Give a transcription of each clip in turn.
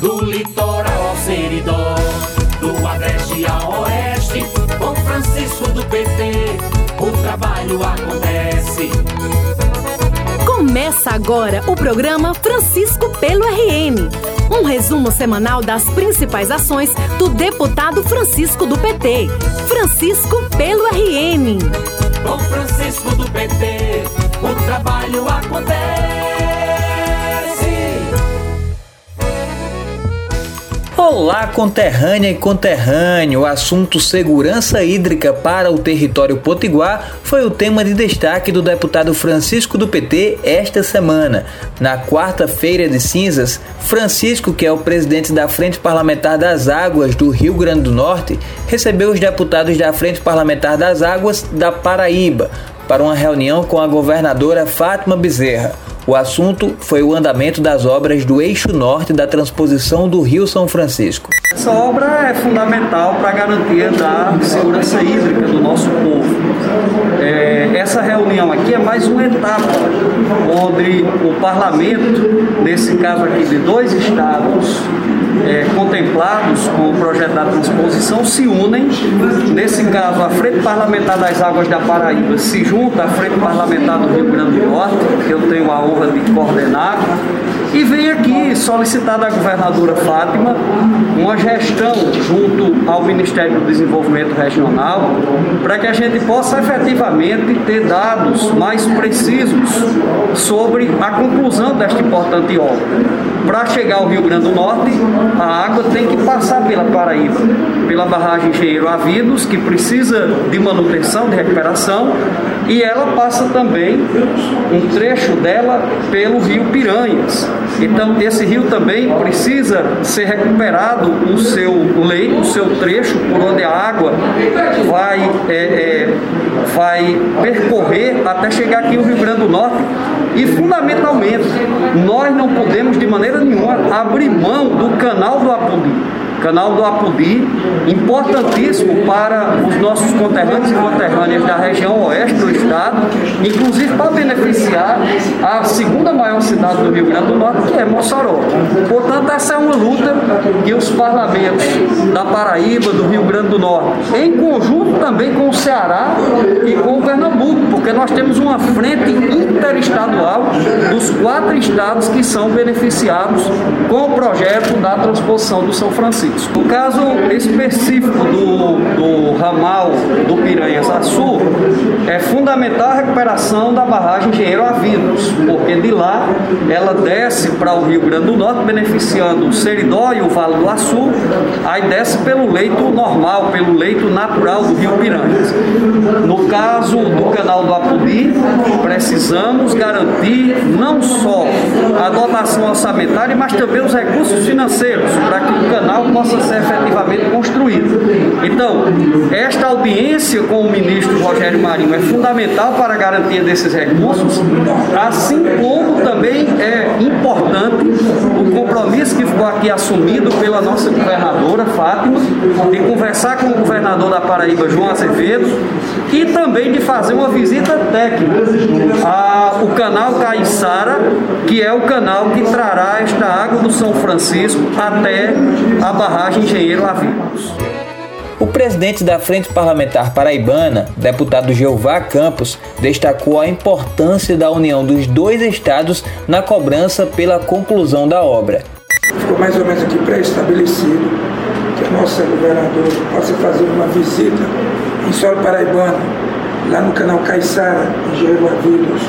do litoral ao seridó, do agreste ao oeste, com Francisco do PT, o trabalho acontece. Começa agora o programa Francisco pelo RN. Um resumo semanal das principais ações do deputado Francisco do PT. Francisco pelo RN. Com Francisco do PT, o trabalho acontece. Olá, conterrânea e conterrâneo! O assunto segurança hídrica para o território potiguar foi o tema de destaque do deputado Francisco do PT esta semana. Na quarta-feira de cinzas, Francisco, que é o presidente da Frente Parlamentar das Águas do Rio Grande do Norte, recebeu os deputados da Frente Parlamentar das Águas da Paraíba para uma reunião com a governadora Fátima Bezerra. O assunto foi o andamento das obras do eixo norte da transposição do Rio São Francisco. Essa obra é fundamental para a garantia da segurança hídrica do nosso povo. É, essa reunião aqui é mais uma etapa onde o parlamento, nesse caso aqui de dois estados, é, contemplados com o projeto da transposição se unem. Nesse caso, a Frente Parlamentar das Águas da Paraíba se junta à Frente Parlamentar do Rio Grande do Norte, que eu tenho a honra de coordenar, e vem aqui solicitar da governadora Fátima uma gestão junto ao Ministério do Desenvolvimento Regional para que a gente possa efetivamente ter dados mais precisos sobre a conclusão desta importante obra. Para chegar ao Rio Grande do Norte, a água tem que passar pela Paraíba, pela barragem Engenheiro Avidos, que precisa de manutenção, de recuperação, e ela passa também um trecho dela pelo Rio Piranhas. Então, esse rio também precisa ser recuperado o seu leito, o seu trecho, por onde a água vai, é, é, vai percorrer até chegar aqui no Rio Grande do Norte. E, fundamentalmente, nós não podemos, de maneira nenhuma, abrir mão do canal do Apundi canal do Apudi, importantíssimo para os nossos conterrâneos e conterrâneas da região oeste do estado, inclusive para beneficiar a segunda maior cidade do Rio Grande do Norte, que é Mossoró. Portanto, essa é uma luta que os parlamentos da Paraíba, do Rio Grande do Norte, em conjunto também com o Ceará e com o Pernambuco, porque nós temos uma frente interestadual dos quatro estados que são beneficiados com o projeto da transposição do São Francisco. No caso específico do, do ramal do Piranhas Açu, é fundamental a recuperação da barragem Engenheiro Avinos, porque de lá ela desce para o Rio Grande do Norte, beneficiando o Seridó e o Vale do Açu, aí desce pelo leito normal, pelo leito natural do Rio Piranhas. No caso do canal do Apudi, precisamos garantir não só a dotação orçamentária, mas também os recursos financeiros para que o canal possa ser efetivamente construído. Então, esta audiência com o ministro Rogério Marinho é fundamental para a garantia desses recursos, assim como também é importante compromisso que ficou aqui assumido pela nossa governadora Fátima, de conversar com o governador da Paraíba, João Azevedo, e também de fazer uma visita técnica ao canal Caiçara, que é o canal que trará esta água do São Francisco até a barragem Engenheiro Avinos. O presidente da Frente Parlamentar Paraibana, deputado Jeová Campos, destacou a importância da união dos dois estados na cobrança pela conclusão da obra. Ficou mais ou menos aqui pré-estabelecido que a nossa governadora possa fazer uma visita em solo paraibano, lá no canal Caiçara, em Avidos,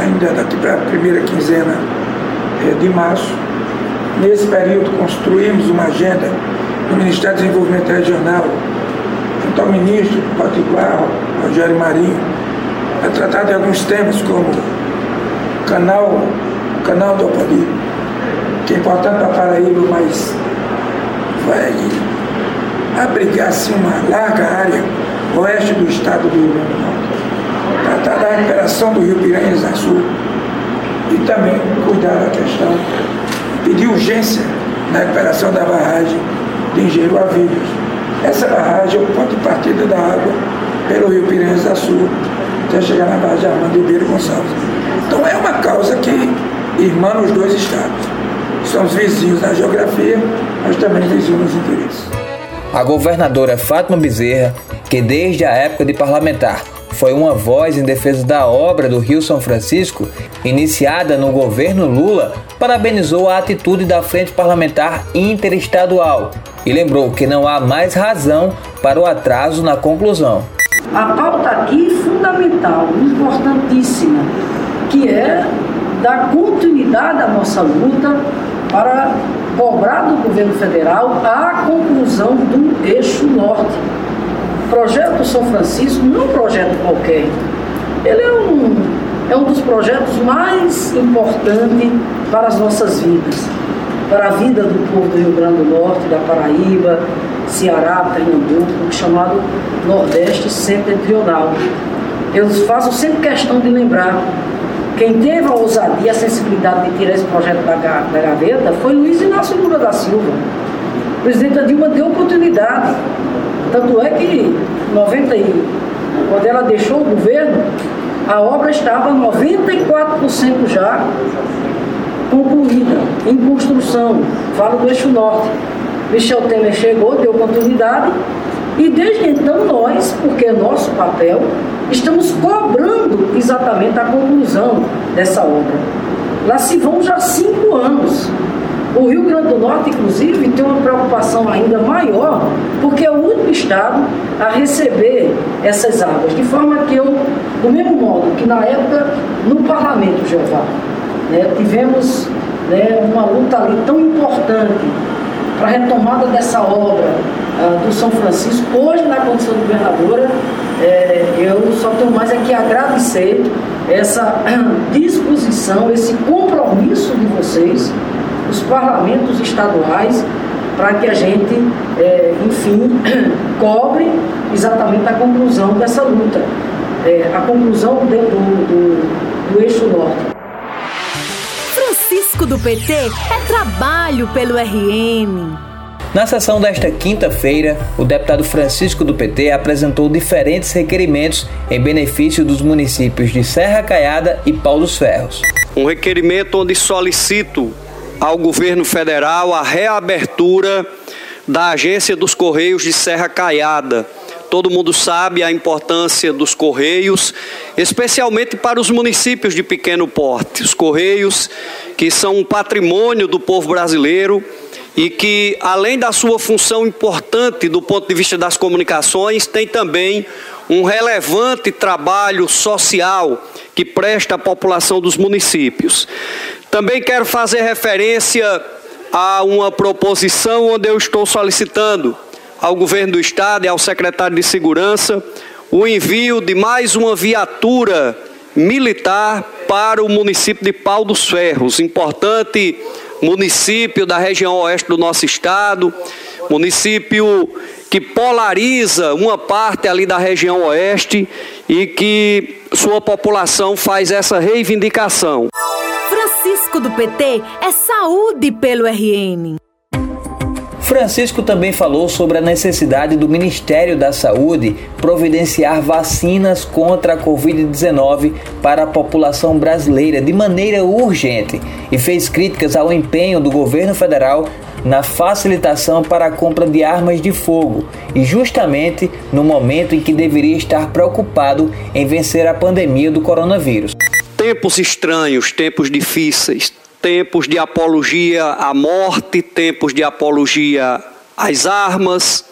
ainda daqui para a primeira quinzena eh, de março, Nesse período, construímos uma agenda do Ministério do Desenvolvimento Regional, junto ao ministro Potiguar, Rogério Marinho, para tratar de alguns temas como canal, canal do Opoli, que é importante para Paraíba, mas vai abrigar assim, uma larga área oeste do estado do Rio Grande do Norte. Tratar da recuperação do Rio Piranhas Azul e também cuidar da questão pedir urgência na recuperação da barragem de Engenheiro Avilhos. Essa barragem é o ponto de partida da água pelo rio Piranhas da Sul até chegar na barragem Armando Ribeiro Gonçalves. Então é uma causa que irmana os dois estados. somos vizinhos na geografia, mas também vizinhos nos interesses. A governadora Fátima Bezerra, que desde a época de parlamentar foi uma voz em defesa da obra do Rio São Francisco, iniciada no governo Lula, parabenizou a atitude da Frente Parlamentar Interestadual e lembrou que não há mais razão para o atraso na conclusão. A pauta aqui é fundamental, importantíssima, que é dar continuidade à nossa luta para cobrar do governo federal a conclusão do eixo norte projeto São Francisco não é um projeto qualquer. Ele é um, é um dos projetos mais importantes para as nossas vidas, para a vida do povo do Rio Grande do Norte, da Paraíba, Ceará, Pernambuco, chamado Nordeste Setentrional. Eu faço sempre questão de lembrar quem teve a ousadia e a sensibilidade de tirar esse projeto da, gaveta foi Luiz Inácio Lula da Silva. O presidente Dilma deu oportunidade tanto é que 90 e, quando ela deixou o governo, a obra estava 94% já concluída, em construção. Falo do eixo norte. Michel Temer chegou, deu oportunidade, e desde então nós, porque é nosso papel, estamos cobrando exatamente a conclusão dessa obra. Lá se vão já cinco anos. O Rio Grande do Norte, inclusive, tem uma preocupação ainda maior, porque é o único estado a receber essas águas. De forma que eu, do mesmo modo que na época, no Parlamento, Jeová, né, tivemos né, uma luta ali tão importante para a retomada dessa obra uh, do São Francisco, hoje na condição de governadora, é, eu só tenho mais é agradecer essa disposição, esse compromisso de vocês os parlamentos estaduais para que a gente, é, enfim, cobre exatamente a conclusão dessa luta, é, a conclusão do, do, do eixo norte. Francisco do PT é trabalho pelo RN. Na sessão desta quinta-feira, o deputado Francisco do PT apresentou diferentes requerimentos em benefício dos municípios de Serra Caiada e Pau dos Ferros. Um requerimento onde solicito ao governo federal a reabertura da Agência dos Correios de Serra Caiada. Todo mundo sabe a importância dos Correios, especialmente para os municípios de pequeno porte. Os Correios, que são um patrimônio do povo brasileiro e que, além da sua função importante do ponto de vista das comunicações, tem também um relevante trabalho social que presta à população dos municípios. Também quero fazer referência a uma proposição onde eu estou solicitando ao governo do estado e ao secretário de Segurança o envio de mais uma viatura militar para o município de Pau dos Ferros, importante município da região oeste do nosso estado, município que polariza uma parte ali da região oeste e que sua população faz essa reivindicação. Francisco do PT é saúde pelo RN. Francisco também falou sobre a necessidade do Ministério da Saúde providenciar vacinas contra a Covid-19 para a população brasileira de maneira urgente e fez críticas ao empenho do governo federal na facilitação para a compra de armas de fogo e justamente no momento em que deveria estar preocupado em vencer a pandemia do coronavírus. Tempos estranhos, tempos difíceis, tempos de apologia à morte, tempos de apologia às armas,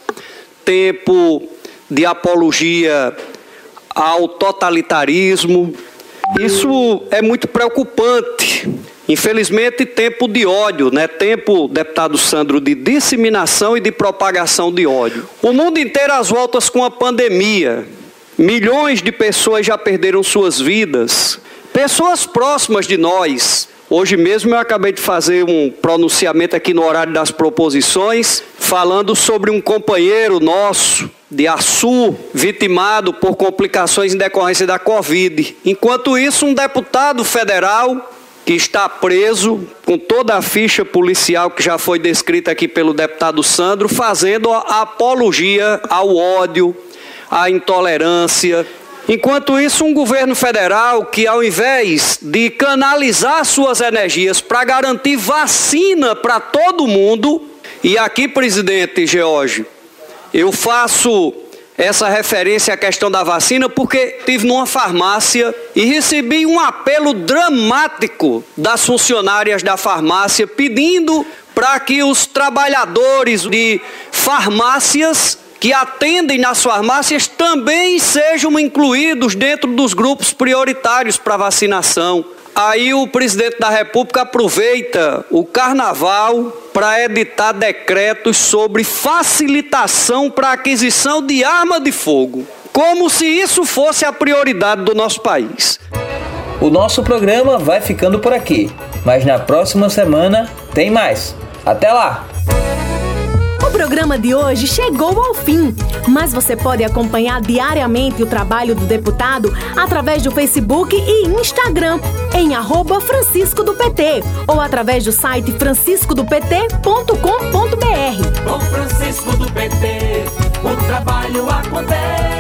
tempo de apologia ao totalitarismo. Isso é muito preocupante. Infelizmente, tempo de ódio, né? Tempo, deputado Sandro, de disseminação e de propagação de ódio. O mundo inteiro às voltas com a pandemia. Milhões de pessoas já perderam suas vidas. Pessoas próximas de nós. Hoje mesmo eu acabei de fazer um pronunciamento aqui no horário das proposições, falando sobre um companheiro nosso de Açu, vitimado por complicações em decorrência da Covid. Enquanto isso, um deputado federal que está preso com toda a ficha policial que já foi descrita aqui pelo deputado Sandro, fazendo a apologia ao ódio, à intolerância, Enquanto isso, um governo federal que, ao invés de canalizar suas energias para garantir vacina para todo mundo, e aqui, presidente George, eu faço essa referência à questão da vacina porque tive numa farmácia e recebi um apelo dramático das funcionárias da farmácia pedindo para que os trabalhadores de farmácias que atendem nas farmácias também sejam incluídos dentro dos grupos prioritários para vacinação. Aí o presidente da República aproveita o carnaval para editar decretos sobre facilitação para aquisição de arma de fogo, como se isso fosse a prioridade do nosso país. O nosso programa vai ficando por aqui, mas na próxima semana tem mais. Até lá! O programa de hoje chegou ao fim, mas você pode acompanhar diariamente o trabalho do deputado através do Facebook e Instagram em arroba Francisco do PT ou através do site franciscodopt.com.br. Com Francisco do PT, o trabalho acontece.